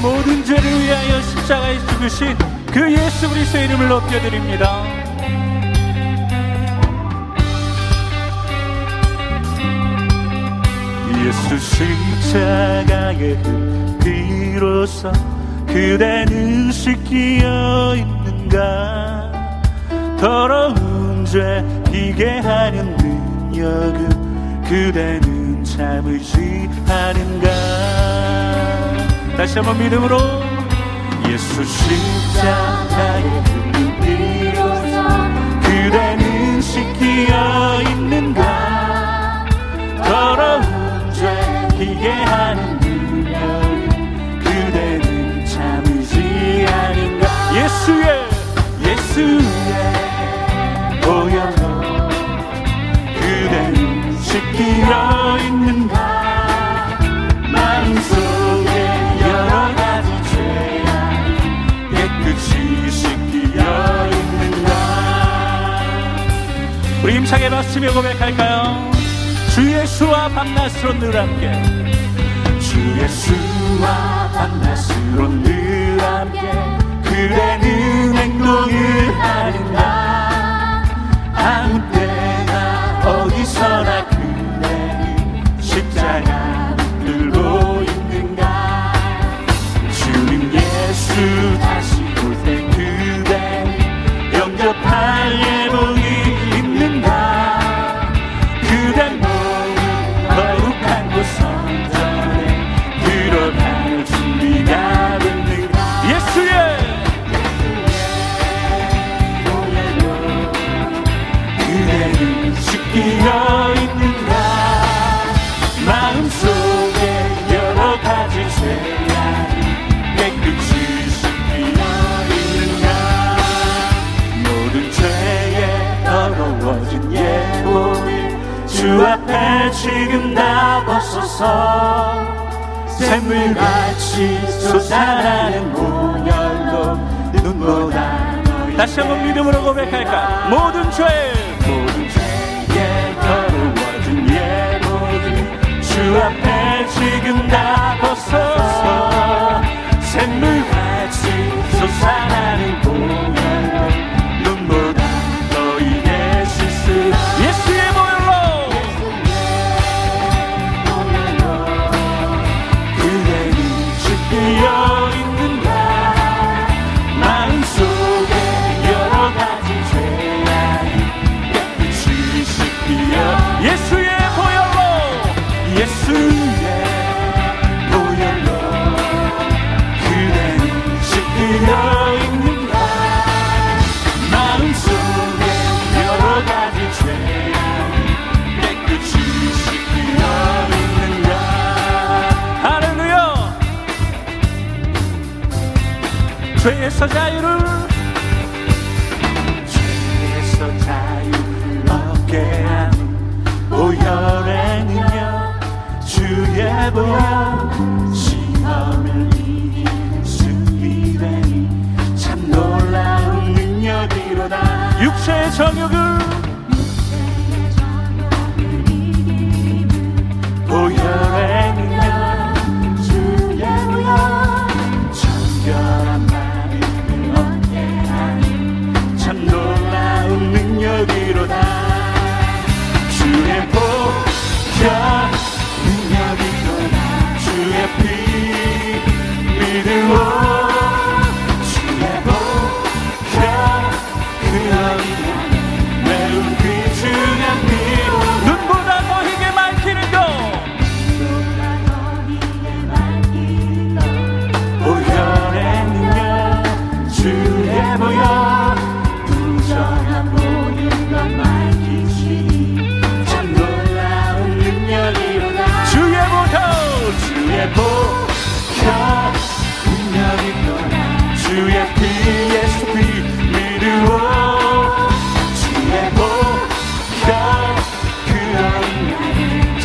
모든 죄를 위하여 십자가에 죽으신 그 예수 그리스도의 이름을 높여드립니다. 예수 십자가에 비로소 그대는 씻기어 있는가 더러운 죄 비게 하는 능력은 그대는 참을지 않은가 다시 한번 믿음으로. 예수 십자가에 눈빛으로서 그대는 시키어 있는가? 더러운 죄 기게 하는 눈물 그대는 참으지 아닌가? 예수의 예수의 보혈 아침에 고백할까요? 주 예수와 밤낮으로 늘 함께. 주 예수와 밤낮으로 늘 함께. 그대는 행동을 하는가? 아무 때나 어디서나 주옵소서 샘물같이 솟아나는 모열로 눈보다 다시 한번 믿음으로 고백할까? 모든 죄. 모든 죄에 더러워진 예 모든 주 앞에 지금 다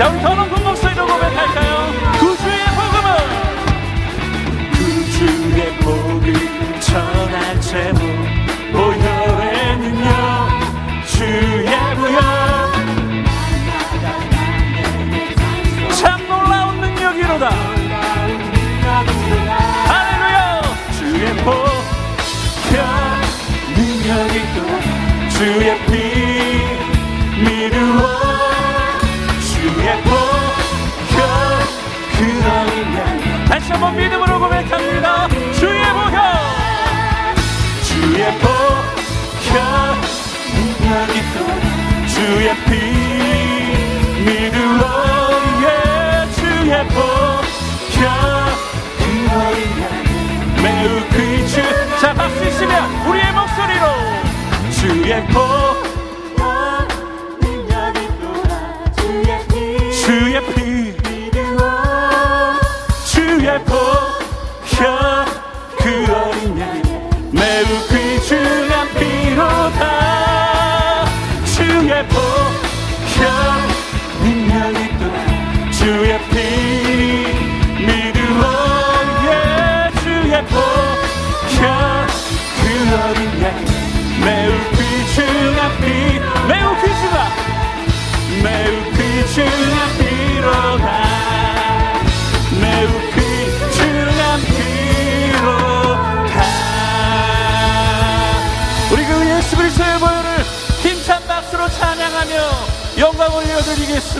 샤우터 주의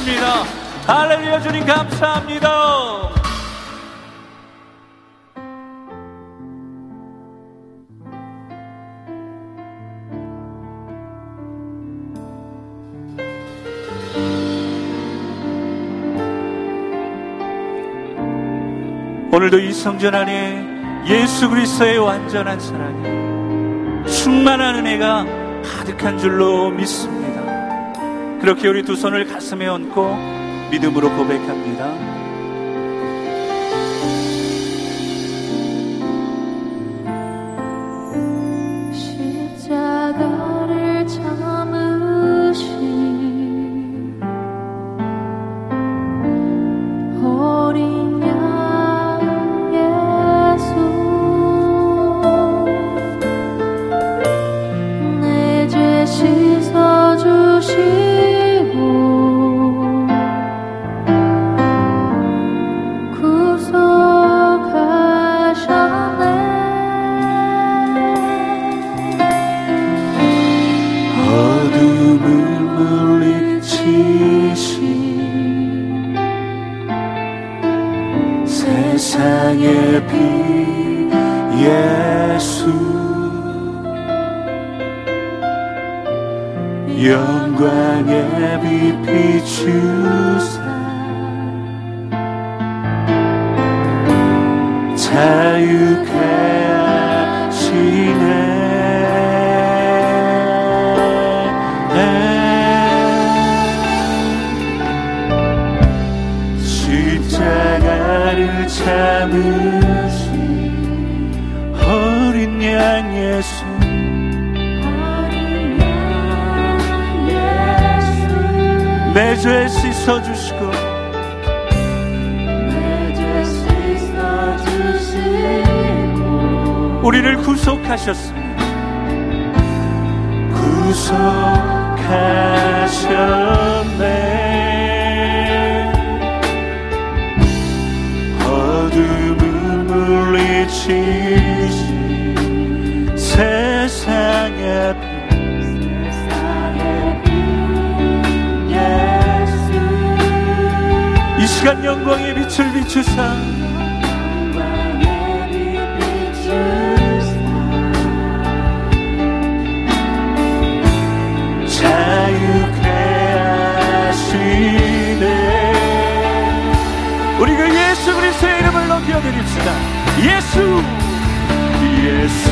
올려드리겠습니다 할렐루야 주님 감사합니다 오늘도 이 성전 안에 예수 그리스도의 완전한 사랑이 충만한 은혜가 가득한 줄로 믿습니다. 그렇게 우리 두 손을 가슴 에 얹고 믿음으로 고백합니다. 참으신 어린 양 예수. 내죄 씻어주시고. 우리를 구속하셨습니다. 구속하셨네 시간 영광의 빛을 비추사. 자유케 하시네. 우리 그 예수 그리스도의 이름을 높여 드립시다. 예수! 예수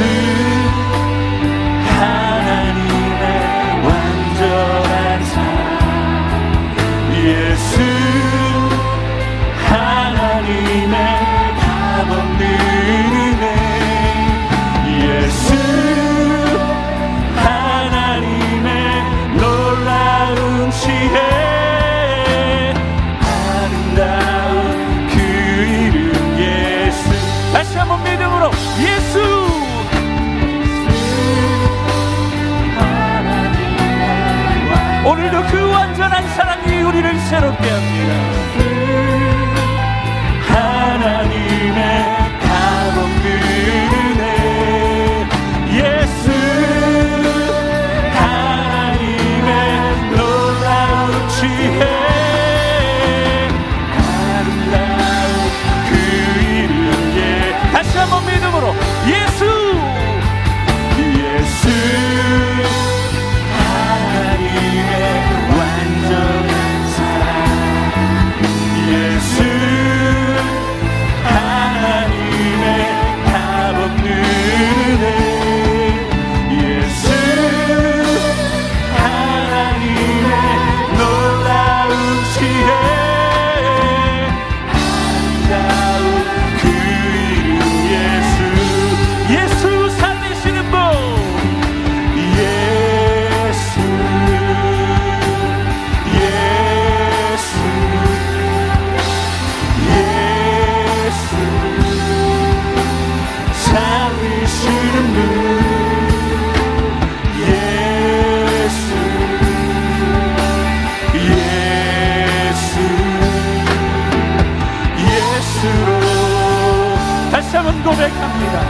다시 한번 고백합니다.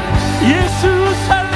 예수 사랑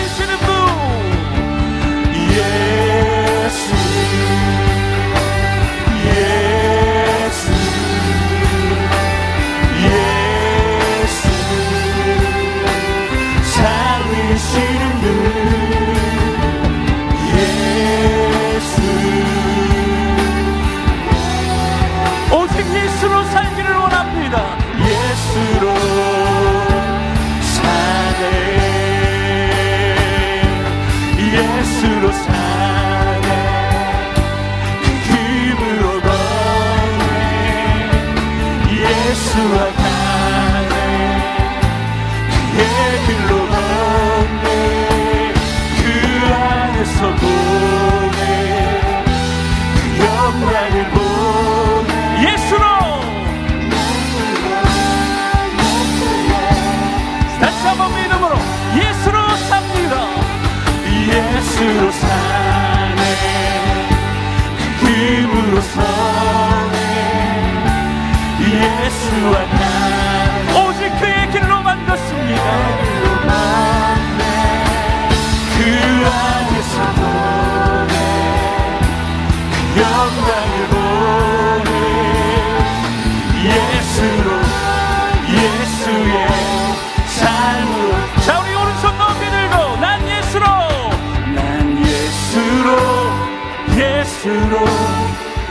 예수로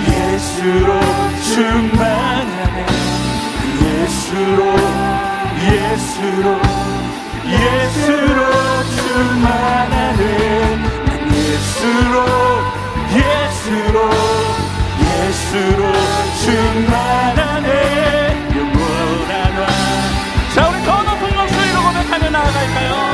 예수로 충만하네. 예수로 예수로 예수로 충만하네. 난 예수로 예수로 예수로 충만하네. 영원한 왕자 우리 더 높은 목소리로 고백하며 나아갈까요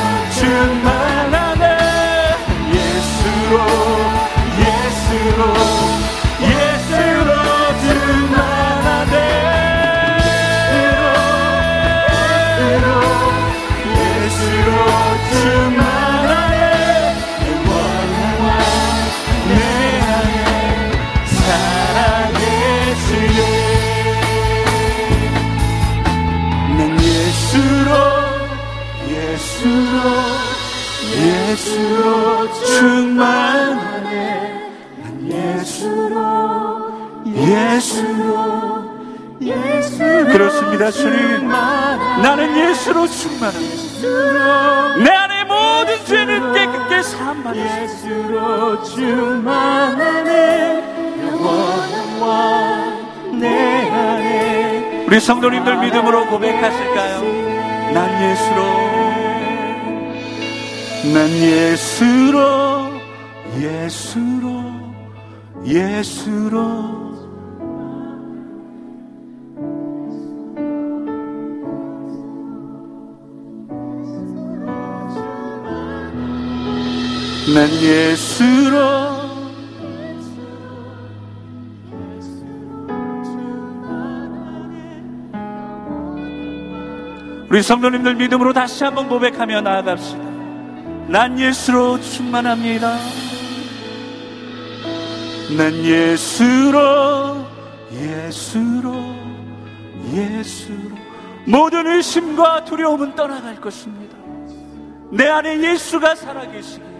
예수로 충만하네. 예수로 예수로 예수로 나갑시다 난 예수로 예수로 충만하네. 영원한 왕내 안에 살아계시네 난 예수로 예수로 예수로 충만하네. 난 예수로 예수로 예수로 그렇습니다. 주님 나는 예수로 내 안에 모든 죄는 깨끗게 사함받았습니다 예수로 충만하네. 영원한 왕내 안에 우리 성도님들 믿음으로 고백하실까요? 난 예수로 난 예수로 예수로 예수로 난 예수로 우리 성도님들 믿음으로 다시 한번 고백하며 나아갑시다. 난 예수로 충만합니다. 난 예수로, 예수로, 예수로. 모든 의심과 두려움은 떠나갈 것입니다. 내 안에 예수가 살아계시기.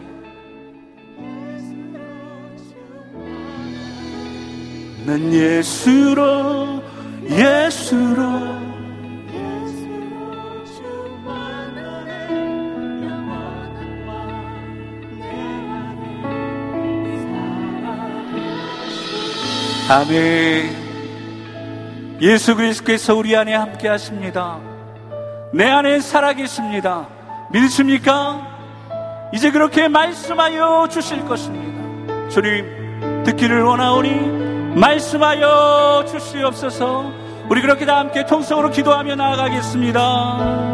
난 예수로, 예수로, 아멘. 예수 그리스도께서 우리 안에 함께 하십니다. 내 안에 살아계십니다. 믿으십니까? 이제 그렇게 말씀하여 주실 것입니다. 주님, 듣기를 원하오니 말씀하여 주시옵소서 우리 그렇게 다 함께 통성으로 기도하며 나아가겠습니다.